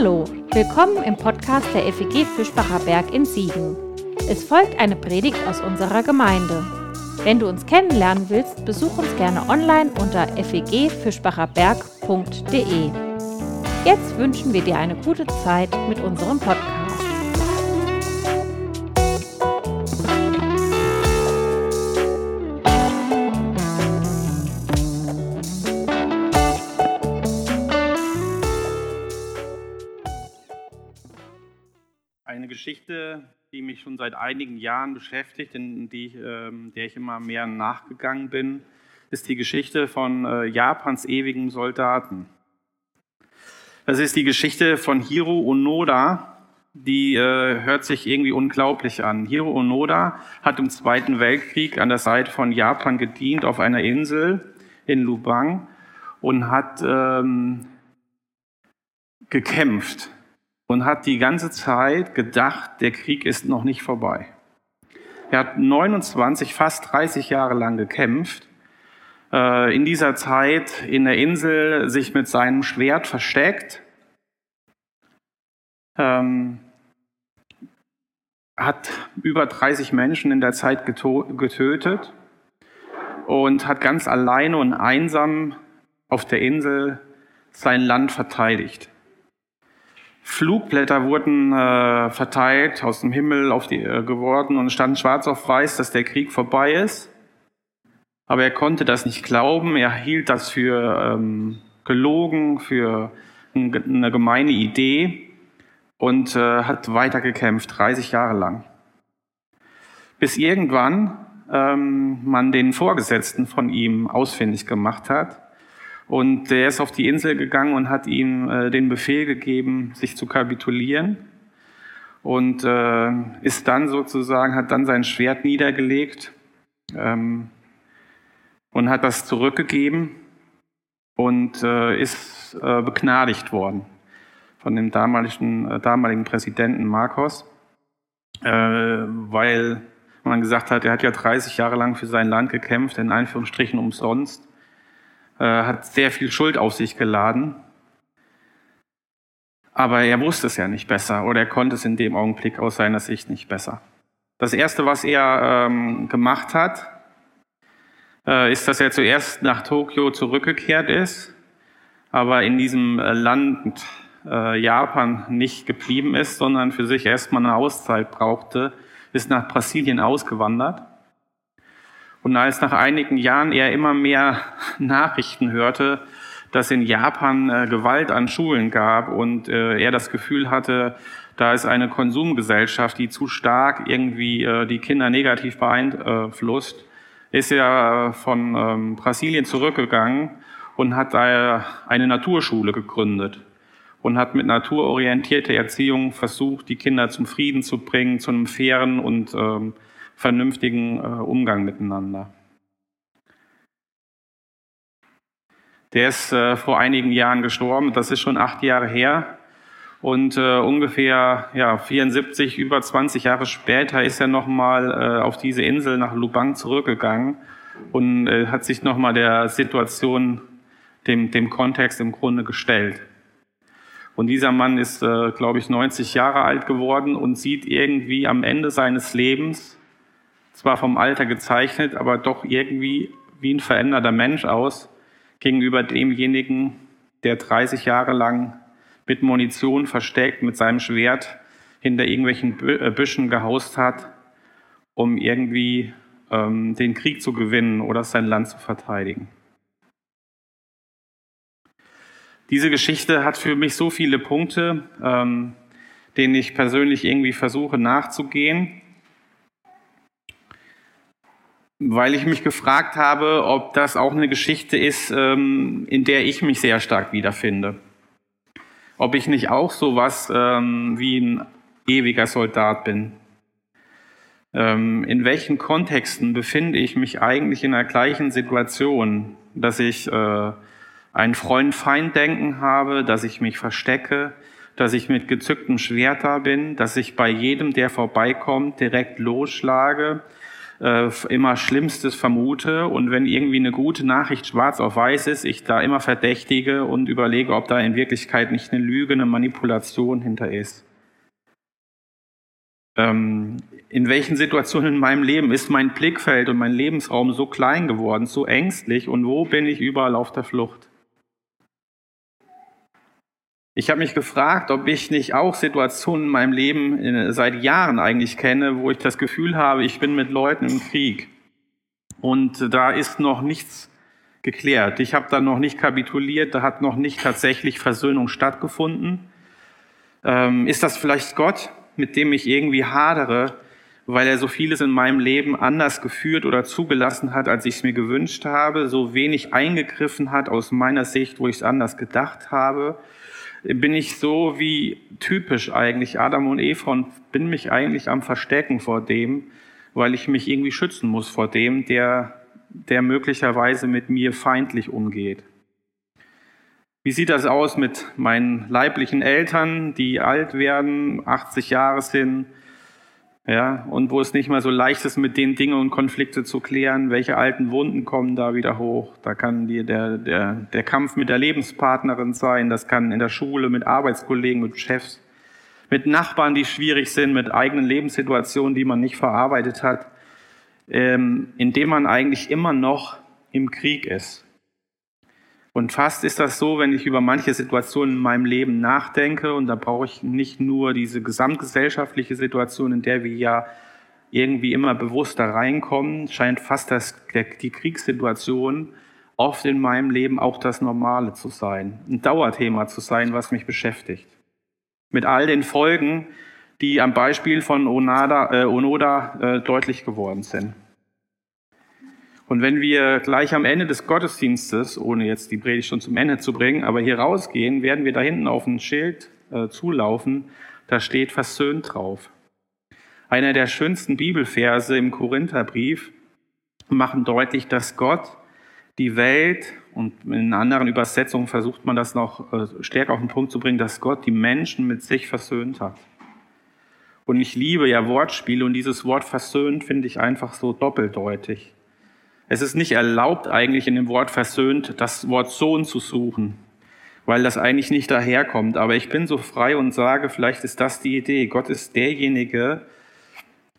Hallo, willkommen im Podcast der FEG Fischbacher Berg in Siegen. Es folgt eine Predigt aus unserer Gemeinde. Wenn du uns kennenlernen willst, besuch uns gerne online unter fegfischbacherberg.de. Jetzt wünschen wir dir eine gute Zeit mit unserem Podcast. Geschichte, die mich schon seit einigen Jahren beschäftigt, in die, äh, der ich immer mehr nachgegangen bin, ist die Geschichte von äh, Japans ewigen Soldaten. Das ist die Geschichte von Hiro Onoda, die äh, hört sich irgendwie unglaublich an. Hiro Onoda hat im Zweiten Weltkrieg an der Seite von Japan gedient auf einer Insel in Lubang und hat ähm, gekämpft und hat die ganze Zeit gedacht, der Krieg ist noch nicht vorbei. Er hat 29, fast 30 Jahre lang gekämpft. Äh, in dieser Zeit in der Insel sich mit seinem Schwert versteckt. Ähm, hat über 30 Menschen in der Zeit getötet und hat ganz alleine und einsam auf der Insel sein Land verteidigt. Flugblätter wurden äh, verteilt, aus dem Himmel auf die, äh, geworden und stand schwarz auf weiß, dass der Krieg vorbei ist. Aber er konnte das nicht glauben. Er hielt das für ähm, gelogen, für eine gemeine Idee und äh, hat weitergekämpft, 30 Jahre lang. Bis irgendwann ähm, man den Vorgesetzten von ihm ausfindig gemacht hat und der ist auf die Insel gegangen und hat ihm äh, den Befehl gegeben, sich zu kapitulieren. Und äh, ist dann sozusagen, hat dann sein Schwert niedergelegt ähm, und hat das zurückgegeben und äh, ist äh, begnadigt worden von dem damaligen, äh, damaligen Präsidenten Marcos, äh, weil man gesagt hat, er hat ja 30 Jahre lang für sein Land gekämpft, in Anführungsstrichen umsonst. Äh, hat sehr viel Schuld auf sich geladen. Aber er wusste es ja nicht besser oder er konnte es in dem Augenblick aus seiner Sicht nicht besser. Das Erste, was er ähm, gemacht hat, äh, ist, dass er zuerst nach Tokio zurückgekehrt ist, aber in diesem äh, Land äh, Japan nicht geblieben ist, sondern für sich erstmal eine Auszeit brauchte, ist nach Brasilien ausgewandert und als nach einigen Jahren er immer mehr Nachrichten hörte, dass in Japan äh, Gewalt an Schulen gab und äh, er das Gefühl hatte, da ist eine Konsumgesellschaft, die zu stark irgendwie äh, die Kinder negativ beeinflusst, ist er von ähm, Brasilien zurückgegangen und hat eine Naturschule gegründet und hat mit naturorientierter Erziehung versucht, die Kinder zum Frieden zu bringen, zu einem fairen und ähm, vernünftigen äh, Umgang miteinander. Der ist äh, vor einigen Jahren gestorben, das ist schon acht Jahre her. Und äh, ungefähr ja, 74, über 20 Jahre später ist er nochmal äh, auf diese Insel nach Lubang zurückgegangen und äh, hat sich nochmal der Situation, dem, dem Kontext im Grunde gestellt. Und dieser Mann ist, äh, glaube ich, 90 Jahre alt geworden und sieht irgendwie am Ende seines Lebens zwar vom Alter gezeichnet, aber doch irgendwie wie ein veränderter Mensch aus gegenüber demjenigen, der 30 Jahre lang mit Munition versteckt, mit seinem Schwert hinter irgendwelchen äh, Büschen gehaust hat, um irgendwie ähm, den Krieg zu gewinnen oder sein Land zu verteidigen. Diese Geschichte hat für mich so viele Punkte, ähm, denen ich persönlich irgendwie versuche nachzugehen weil ich mich gefragt habe, ob das auch eine Geschichte ist, ähm, in der ich mich sehr stark wiederfinde. Ob ich nicht auch sowas ähm, wie ein ewiger Soldat bin. Ähm, in welchen Kontexten befinde ich mich eigentlich in der gleichen Situation, dass ich äh, ein Freund-Feind-Denken habe, dass ich mich verstecke, dass ich mit gezücktem Schwert da bin, dass ich bei jedem, der vorbeikommt, direkt losschlage, äh, immer Schlimmstes vermute und wenn irgendwie eine gute Nachricht schwarz auf weiß ist, ich da immer verdächtige und überlege, ob da in Wirklichkeit nicht eine Lüge, eine Manipulation hinter ist. Ähm, in welchen Situationen in meinem Leben ist mein Blickfeld und mein Lebensraum so klein geworden, so ängstlich und wo bin ich überall auf der Flucht? Ich habe mich gefragt, ob ich nicht auch Situationen in meinem Leben äh, seit Jahren eigentlich kenne, wo ich das Gefühl habe, ich bin mit Leuten im Krieg. Und da ist noch nichts geklärt. Ich habe da noch nicht kapituliert, da hat noch nicht tatsächlich Versöhnung stattgefunden. Ähm, ist das vielleicht Gott, mit dem ich irgendwie hadere, weil er so vieles in meinem Leben anders geführt oder zugelassen hat, als ich es mir gewünscht habe, so wenig eingegriffen hat aus meiner Sicht, wo ich es anders gedacht habe? Bin ich so wie typisch eigentlich Adam und Eva und bin mich eigentlich am Verstecken vor dem, weil ich mich irgendwie schützen muss vor dem, der, der möglicherweise mit mir feindlich umgeht. Wie sieht das aus mit meinen leiblichen Eltern, die alt werden, 80 Jahre sind, ja, und wo es nicht mehr so leicht ist, mit den Dingen und Konflikte zu klären, welche alten Wunden kommen da wieder hoch. Da kann die, der, der, der Kampf mit der Lebenspartnerin sein, das kann in der Schule mit Arbeitskollegen, mit Chefs, mit Nachbarn, die schwierig sind, mit eigenen Lebenssituationen, die man nicht verarbeitet hat, ähm, indem man eigentlich immer noch im Krieg ist. Und fast ist das so, wenn ich über manche Situationen in meinem Leben nachdenke, und da brauche ich nicht nur diese gesamtgesellschaftliche Situation, in der wir ja irgendwie immer bewusster reinkommen, scheint fast das, der, die Kriegssituation oft in meinem Leben auch das Normale zu sein, ein Dauerthema zu sein, was mich beschäftigt. Mit all den Folgen, die am Beispiel von Onada, äh, Onoda äh, deutlich geworden sind. Und wenn wir gleich am Ende des Gottesdienstes, ohne jetzt die Predigt schon zum Ende zu bringen, aber hier rausgehen, werden wir da hinten auf ein Schild äh, zulaufen, da steht versöhnt drauf. Einer der schönsten Bibelverse im Korintherbrief machen deutlich, dass Gott die Welt, und in anderen Übersetzungen versucht man das noch äh, stärker auf den Punkt zu bringen, dass Gott die Menschen mit sich versöhnt hat. Und ich liebe ja Wortspiele und dieses Wort versöhnt finde ich einfach so doppeldeutig. Es ist nicht erlaubt, eigentlich in dem Wort versöhnt das Wort Sohn zu suchen, weil das eigentlich nicht daherkommt. Aber ich bin so frei und sage, vielleicht ist das die Idee. Gott ist derjenige,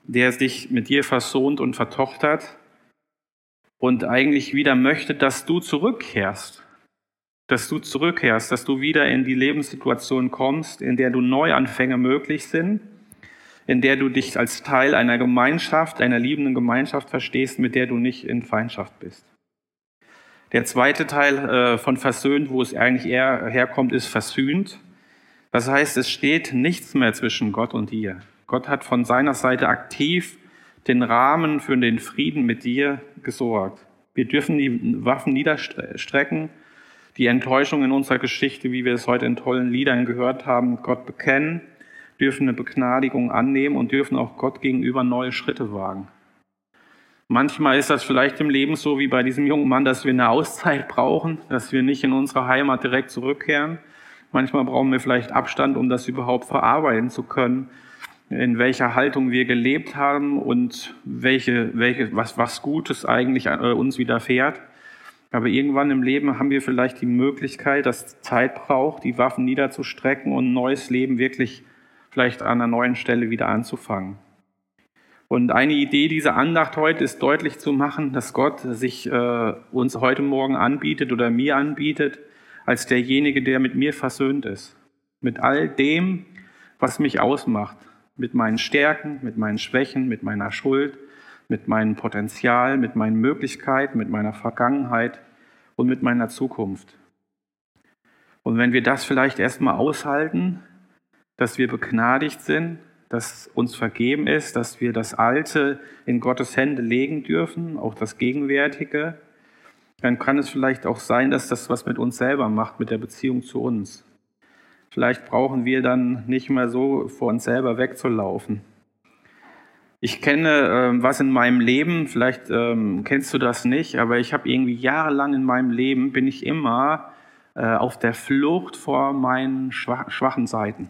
der sich mit dir versöhnt und vertochtert und eigentlich wieder möchte, dass du zurückkehrst. Dass du zurückkehrst, dass du wieder in die Lebenssituation kommst, in der du Neuanfänge möglich sind in der du dich als Teil einer Gemeinschaft, einer liebenden Gemeinschaft verstehst, mit der du nicht in Feindschaft bist. Der zweite Teil äh, von versöhnt, wo es eigentlich eher herkommt, ist versöhnt. Das heißt, es steht nichts mehr zwischen Gott und dir. Gott hat von seiner Seite aktiv den Rahmen für den Frieden mit dir gesorgt. Wir dürfen die Waffen niederstrecken, die Enttäuschung in unserer Geschichte, wie wir es heute in tollen Liedern gehört haben, Gott bekennen dürfen eine Begnadigung annehmen und dürfen auch Gott gegenüber neue Schritte wagen. Manchmal ist das vielleicht im Leben so wie bei diesem jungen Mann, dass wir eine Auszeit brauchen, dass wir nicht in unsere Heimat direkt zurückkehren. Manchmal brauchen wir vielleicht Abstand, um das überhaupt verarbeiten zu können, in welcher Haltung wir gelebt haben und welche, welche, was, was Gutes eigentlich äh, uns widerfährt. Aber irgendwann im Leben haben wir vielleicht die Möglichkeit, dass Zeit braucht, die Waffen niederzustrecken und ein neues Leben wirklich vielleicht an einer neuen Stelle wieder anzufangen. Und eine Idee dieser Andacht heute ist deutlich zu machen, dass Gott sich äh, uns heute Morgen anbietet oder mir anbietet, als derjenige, der mit mir versöhnt ist. Mit all dem, was mich ausmacht. Mit meinen Stärken, mit meinen Schwächen, mit meiner Schuld, mit meinem Potenzial, mit meinen Möglichkeiten, mit meiner Vergangenheit und mit meiner Zukunft. Und wenn wir das vielleicht erstmal aushalten, dass wir begnadigt sind, dass uns vergeben ist, dass wir das Alte in Gottes Hände legen dürfen, auch das Gegenwärtige, dann kann es vielleicht auch sein, dass das was mit uns selber macht, mit der Beziehung zu uns. Vielleicht brauchen wir dann nicht mehr so vor uns selber wegzulaufen. Ich kenne äh, was in meinem Leben, vielleicht ähm, kennst du das nicht, aber ich habe irgendwie jahrelang in meinem Leben, bin ich immer äh, auf der Flucht vor meinen schwachen Seiten.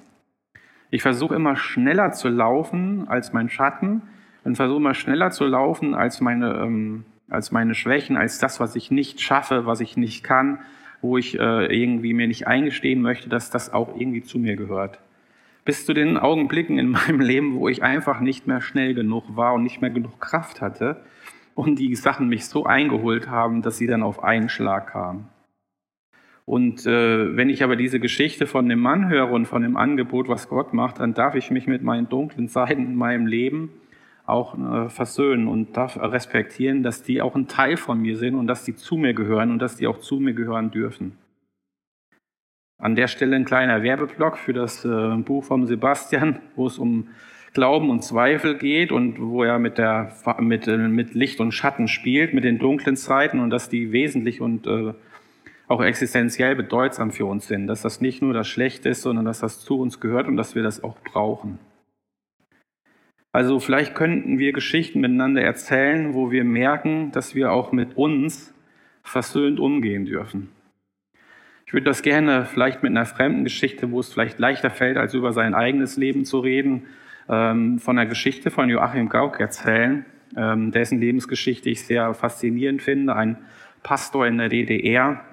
Ich versuche immer schneller zu laufen als mein Schatten und versuche mal schneller zu laufen als meine, ähm, als meine Schwächen, als das, was ich nicht schaffe, was ich nicht kann, wo ich äh, irgendwie mir nicht eingestehen möchte, dass das auch irgendwie zu mir gehört. Bis zu den Augenblicken in meinem Leben, wo ich einfach nicht mehr schnell genug war und nicht mehr genug Kraft hatte und die Sachen mich so eingeholt haben, dass sie dann auf einen Schlag kamen. Und äh, wenn ich aber diese Geschichte von dem Mann höre und von dem Angebot, was Gott macht, dann darf ich mich mit meinen dunklen Seiten in meinem Leben auch äh, versöhnen und darf respektieren, dass die auch ein Teil von mir sind und dass die zu mir gehören und dass die auch zu mir gehören dürfen. An der Stelle ein kleiner Werbeblock für das äh, Buch von Sebastian, wo es um Glauben und Zweifel geht und wo er mit, der, mit, äh, mit Licht und Schatten spielt, mit den dunklen Zeiten und dass die wesentlich und äh, auch existenziell bedeutsam für uns sind, dass das nicht nur das Schlechte ist, sondern dass das zu uns gehört und dass wir das auch brauchen. Also vielleicht könnten wir Geschichten miteinander erzählen, wo wir merken, dass wir auch mit uns versöhnt umgehen dürfen. Ich würde das gerne vielleicht mit einer fremden Geschichte, wo es vielleicht leichter fällt, als über sein eigenes Leben zu reden, ähm, von der Geschichte von Joachim Gauck erzählen, ähm, dessen Lebensgeschichte ich sehr faszinierend finde. Ein Pastor in der DDR,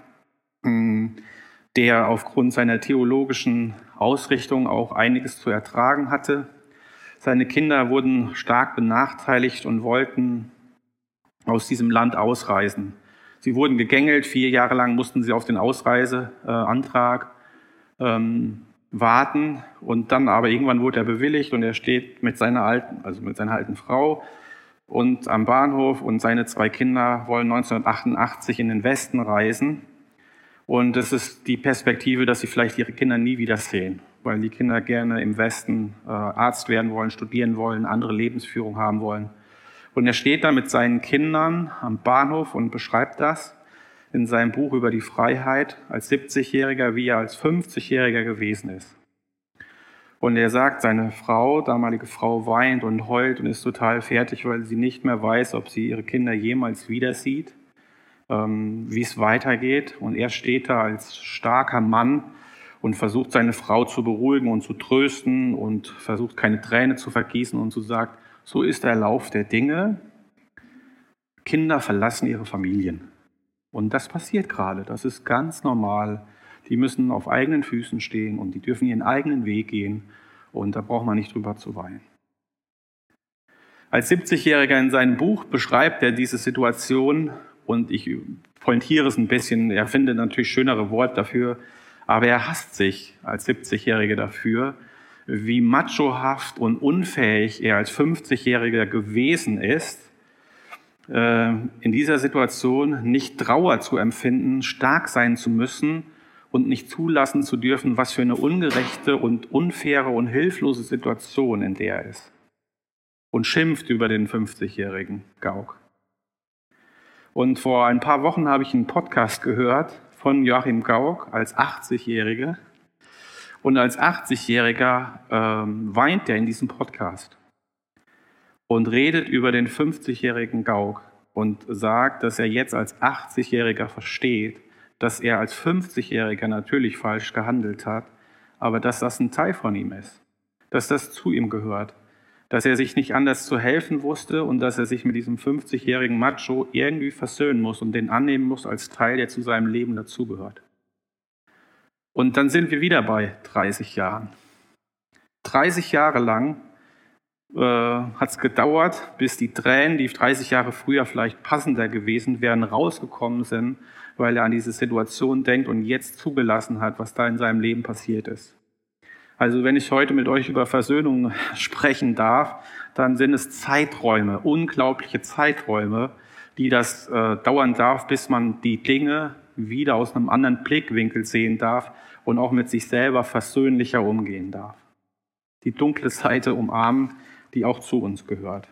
der aufgrund seiner theologischen Ausrichtung auch einiges zu ertragen hatte, seine Kinder wurden stark benachteiligt und wollten aus diesem Land ausreisen. Sie wurden gegängelt, vier Jahre lang mussten sie auf den Ausreiseantrag ähm, warten und dann aber irgendwann wurde er bewilligt und er steht mit seiner alten, also mit seiner alten Frau und am Bahnhof und seine zwei Kinder wollen 1988 in den Westen reisen und es ist die Perspektive, dass sie vielleicht ihre Kinder nie wiedersehen weil die Kinder gerne im Westen äh, Arzt werden wollen, studieren wollen, andere Lebensführung haben wollen. Und er steht da mit seinen Kindern am Bahnhof und beschreibt das in seinem Buch über die Freiheit als 70-Jähriger, wie er als 50-Jähriger gewesen ist. Und er sagt, seine Frau, damalige Frau, weint und heult und ist total fertig, weil sie nicht mehr weiß, ob sie ihre Kinder jemals wieder sieht, wie es weitergeht. Und er steht da als starker Mann und versucht seine Frau zu beruhigen und zu trösten und versucht keine Träne zu vergießen und zu sagt, so ist der Lauf der Dinge. Kinder verlassen ihre Familien. Und das passiert gerade, das ist ganz normal. Die müssen auf eigenen Füßen stehen und die dürfen ihren eigenen Weg gehen und da braucht man nicht drüber zu weinen. Als 70-Jähriger in seinem Buch beschreibt er diese Situation und ich pointiere es ein bisschen, er findet natürlich schönere Worte dafür, aber er hasst sich als 70-Jähriger dafür, wie machohaft und unfähig er als 50-Jähriger gewesen ist, äh, in dieser Situation nicht Trauer zu empfinden, stark sein zu müssen und nicht zulassen zu dürfen, was für eine ungerechte und unfaire und hilflose Situation, in der er ist. Und schimpft über den 50-jährigen Gauk. Und vor ein paar Wochen habe ich einen Podcast gehört von Joachim Gauck als 80-Jähriger. Und als 80-Jähriger ähm, weint er in diesem Podcast und redet über den 50-jährigen Gauck und sagt, dass er jetzt als 80-Jähriger versteht, dass er als 50-Jähriger natürlich falsch gehandelt hat, aber dass das ein Teil von ihm ist, dass das zu ihm gehört dass er sich nicht anders zu helfen wusste und dass er sich mit diesem 50-jährigen Macho irgendwie versöhnen muss und den annehmen muss als Teil, der zu seinem Leben dazugehört. Und dann sind wir wieder bei 30 Jahren. 30 Jahre lang äh, hat es gedauert, bis die Tränen, die 30 Jahre früher vielleicht passender gewesen wären, rausgekommen sind, weil er an diese Situation denkt und jetzt zugelassen hat, was da in seinem Leben passiert ist. Also wenn ich heute mit euch über Versöhnung sprechen darf, dann sind es Zeiträume, unglaubliche Zeiträume, die das äh, dauern darf, bis man die Dinge wieder aus einem anderen Blickwinkel sehen darf und auch mit sich selber versöhnlicher umgehen darf. Die dunkle Seite umarmen, die auch zu uns gehört.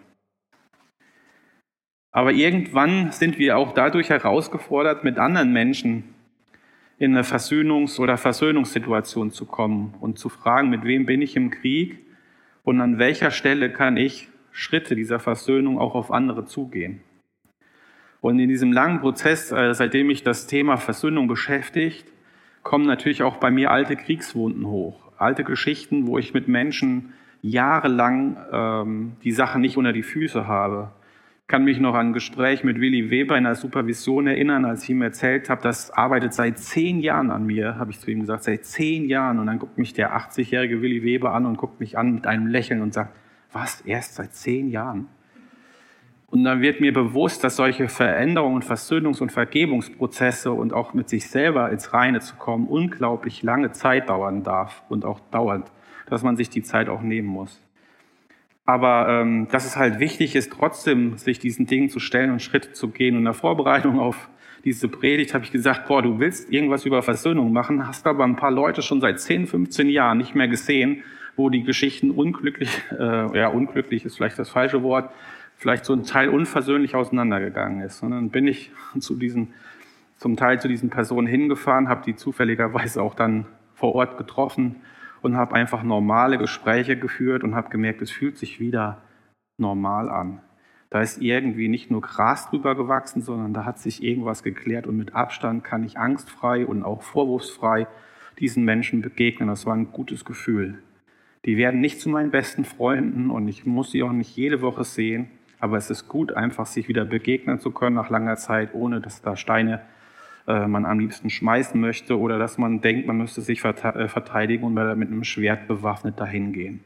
Aber irgendwann sind wir auch dadurch herausgefordert, mit anderen Menschen in eine Versöhnungs- oder Versöhnungssituation zu kommen und zu fragen, mit wem bin ich im Krieg und an welcher Stelle kann ich Schritte dieser Versöhnung auch auf andere zugehen. Und in diesem langen Prozess, äh, seitdem mich das Thema Versöhnung beschäftigt, kommen natürlich auch bei mir alte Kriegswunden hoch, alte Geschichten, wo ich mit Menschen jahrelang ähm, die Sache nicht unter die Füße habe. Ich kann mich noch an ein Gespräch mit Willy Weber in der Supervision erinnern, als ich ihm erzählt habe, das arbeitet seit zehn Jahren an mir, habe ich zu ihm gesagt, seit zehn Jahren. Und dann guckt mich der 80-jährige Willy Weber an und guckt mich an mit einem Lächeln und sagt, was, erst seit zehn Jahren? Und dann wird mir bewusst, dass solche Veränderungen Versöhnungs- und Vergebungsprozesse und auch mit sich selber ins Reine zu kommen, unglaublich lange Zeit dauern darf und auch dauert, dass man sich die Zeit auch nehmen muss. Aber ähm, dass es halt wichtig ist, trotzdem sich diesen Dingen zu stellen und Schritte zu gehen. Und in der Vorbereitung auf diese Predigt habe ich gesagt, boah, du willst irgendwas über Versöhnung machen, hast aber ein paar Leute schon seit 10, 15 Jahren nicht mehr gesehen, wo die Geschichten unglücklich, äh, ja, unglücklich ist vielleicht das falsche Wort, vielleicht so ein Teil unversöhnlich auseinandergegangen ist. Und dann bin ich zu diesen, zum Teil zu diesen Personen hingefahren, habe die zufälligerweise auch dann vor Ort getroffen und habe einfach normale Gespräche geführt und habe gemerkt, es fühlt sich wieder normal an. Da ist irgendwie nicht nur Gras drüber gewachsen, sondern da hat sich irgendwas geklärt und mit Abstand kann ich angstfrei und auch vorwurfsfrei diesen Menschen begegnen. Das war ein gutes Gefühl. Die werden nicht zu meinen besten Freunden und ich muss sie auch nicht jede Woche sehen, aber es ist gut, einfach sich wieder begegnen zu können nach langer Zeit, ohne dass da Steine äh, man am liebsten schmeißen möchte oder dass man denkt, man müsste sich äh, verteidigen und mit einem Schwert bewaffnet dahin gehen.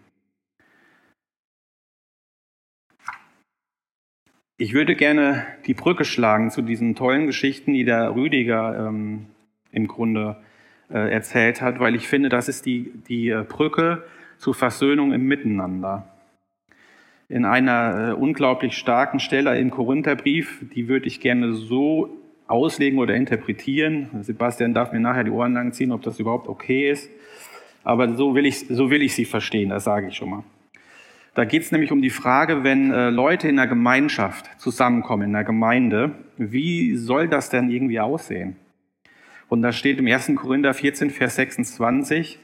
Ich würde gerne die Brücke schlagen zu diesen tollen Geschichten, die der Rüdiger ähm, im Grunde äh, erzählt hat, weil ich finde, das ist die, die äh, Brücke zur Versöhnung im Miteinander. In einer äh, unglaublich starken Stelle im Korintherbrief, die würde ich gerne so auslegen oder interpretieren. Sebastian darf mir nachher die Ohren lang ziehen, ob das überhaupt okay ist. Aber so will ich, so will ich sie verstehen, das sage ich schon mal. Da geht es nämlich um die Frage, wenn äh, Leute in der Gemeinschaft zusammenkommen, in der Gemeinde, wie soll das denn irgendwie aussehen? Und da steht im 1. Korinther 14, Vers 26,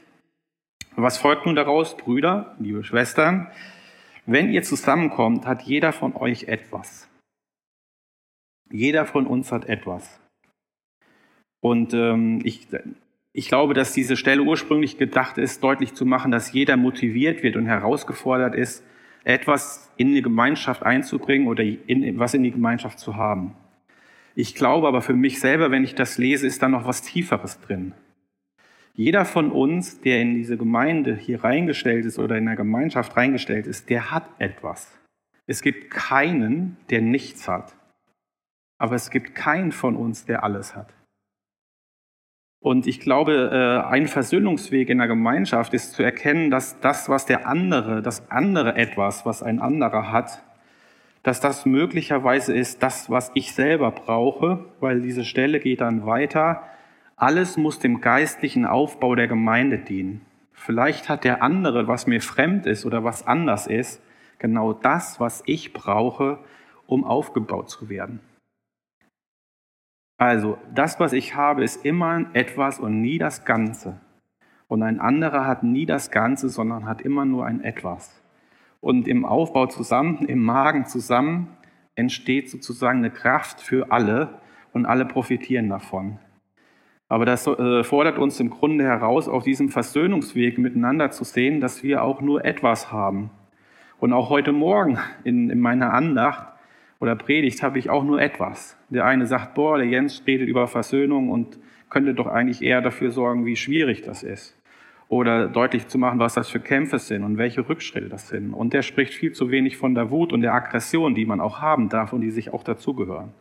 was folgt nun daraus, Brüder, liebe Schwestern? Wenn ihr zusammenkommt, hat jeder von euch etwas. Jeder von uns hat etwas. Und ähm, ich, ich glaube, dass diese Stelle ursprünglich gedacht ist, deutlich zu machen, dass jeder motiviert wird und herausgefordert ist, etwas in die Gemeinschaft einzubringen oder in, was in die Gemeinschaft zu haben. Ich glaube aber für mich selber, wenn ich das lese, ist da noch was Tieferes drin. Jeder von uns, der in diese Gemeinde hier reingestellt ist oder in der Gemeinschaft reingestellt ist, der hat etwas. Es gibt keinen, der nichts hat. Aber es gibt keinen von uns, der alles hat. Und ich glaube, äh, ein Versöhnungsweg in der Gemeinschaft ist zu erkennen, dass das, was der andere, das andere etwas, was ein anderer hat, dass das möglicherweise ist das, was ich selber brauche, weil diese Stelle geht dann weiter. Alles muss dem geistlichen Aufbau der Gemeinde dienen. Vielleicht hat der andere, was mir fremd ist oder was anders ist, genau das, was ich brauche, um aufgebaut zu werden. Also, das, was ich habe, ist immer etwas und nie das Ganze. Und ein anderer hat nie das Ganze, sondern hat immer nur ein etwas. Und im Aufbau zusammen, im Magen zusammen, entsteht sozusagen eine Kraft für alle und alle profitieren davon. Aber das äh, fordert uns im Grunde heraus, auf diesem Versöhnungsweg miteinander zu sehen, dass wir auch nur etwas haben. Und auch heute Morgen in, in meiner Andacht oder Predigt habe ich auch nur etwas. Der eine sagt, boah, der Jens redet über Versöhnung und könnte doch eigentlich eher dafür sorgen, wie schwierig das ist. Oder deutlich zu machen, was das für Kämpfe sind und welche Rückschritte das sind. Und der spricht viel zu wenig von der Wut und der Aggression, die man auch haben darf und die sich auch dazugehören.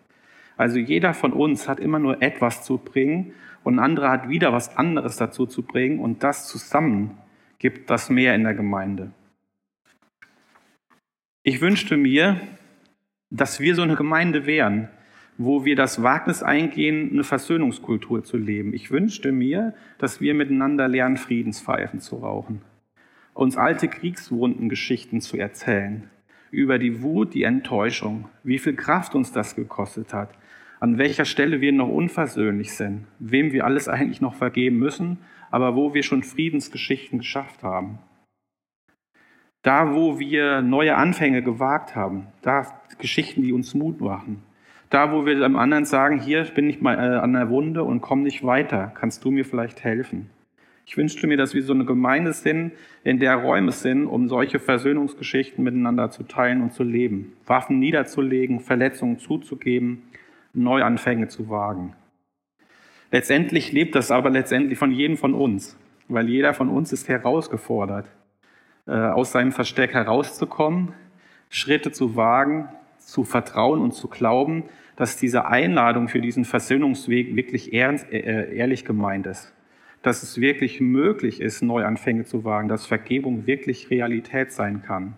Also jeder von uns hat immer nur etwas zu bringen und ein anderer hat wieder was anderes dazu zu bringen und das zusammen gibt das mehr in der Gemeinde. Ich wünschte mir, dass wir so eine Gemeinde wären, wo wir das Wagnis eingehen, eine Versöhnungskultur zu leben. Ich wünschte mir, dass wir miteinander lernen, Friedenspfeifen zu rauchen, uns alte Kriegswundengeschichten zu erzählen, über die Wut, die Enttäuschung, wie viel Kraft uns das gekostet hat, an welcher Stelle wir noch unversöhnlich sind, wem wir alles eigentlich noch vergeben müssen, aber wo wir schon Friedensgeschichten geschafft haben. Da, wo wir neue Anfänge gewagt haben, da Geschichten, die uns Mut machen. Da, wo wir dem anderen sagen, hier bin ich mal äh, an der Wunde und komme nicht weiter, kannst du mir vielleicht helfen? Ich wünschte mir, dass wir so eine Gemeinde sind, in der Räume sind, um solche Versöhnungsgeschichten miteinander zu teilen und zu leben. Waffen niederzulegen, Verletzungen zuzugeben, Neuanfänge zu wagen. Letztendlich lebt das aber letztendlich von jedem von uns, weil jeder von uns ist herausgefordert, aus seinem Versteck herauszukommen, Schritte zu wagen, zu vertrauen und zu glauben, dass diese Einladung für diesen Versöhnungsweg wirklich ernst, äh, ehrlich gemeint ist dass es wirklich möglich ist, Neuanfänge zu wagen, dass Vergebung wirklich Realität sein kann.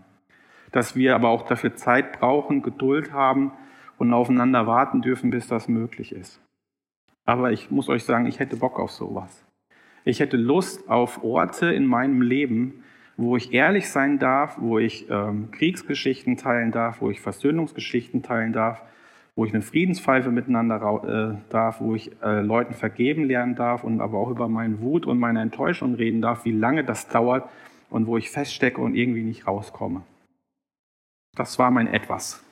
Dass wir aber auch dafür Zeit brauchen, Geduld haben und aufeinander warten dürfen, bis das möglich ist. Aber ich muss euch sagen, ich hätte Bock auf sowas. Ich hätte Lust auf Orte in meinem Leben, wo ich ehrlich sein darf, wo ich ähm, Kriegsgeschichten teilen darf, wo ich Versöhnungsgeschichten teilen darf, wo ich eine Friedenspfeife miteinander äh, darf, wo ich äh, Leuten vergeben lernen darf und aber auch über meine Wut und meine Enttäuschung reden darf, wie lange das dauert und wo ich feststecke und irgendwie nicht rauskomme. Das war mein Etwas.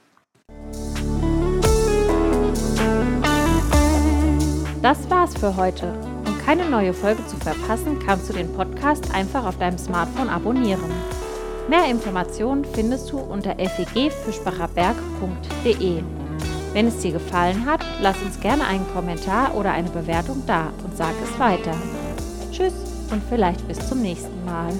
Das war's für heute. Keine neue Folge zu verpassen, kannst du den Podcast einfach auf deinem Smartphone abonnieren. Mehr Informationen findest du unter fegfischbacherberg.de. Wenn es dir gefallen hat, lass uns gerne einen Kommentar oder eine Bewertung da und sag es weiter. Tschüss und vielleicht bis zum nächsten Mal.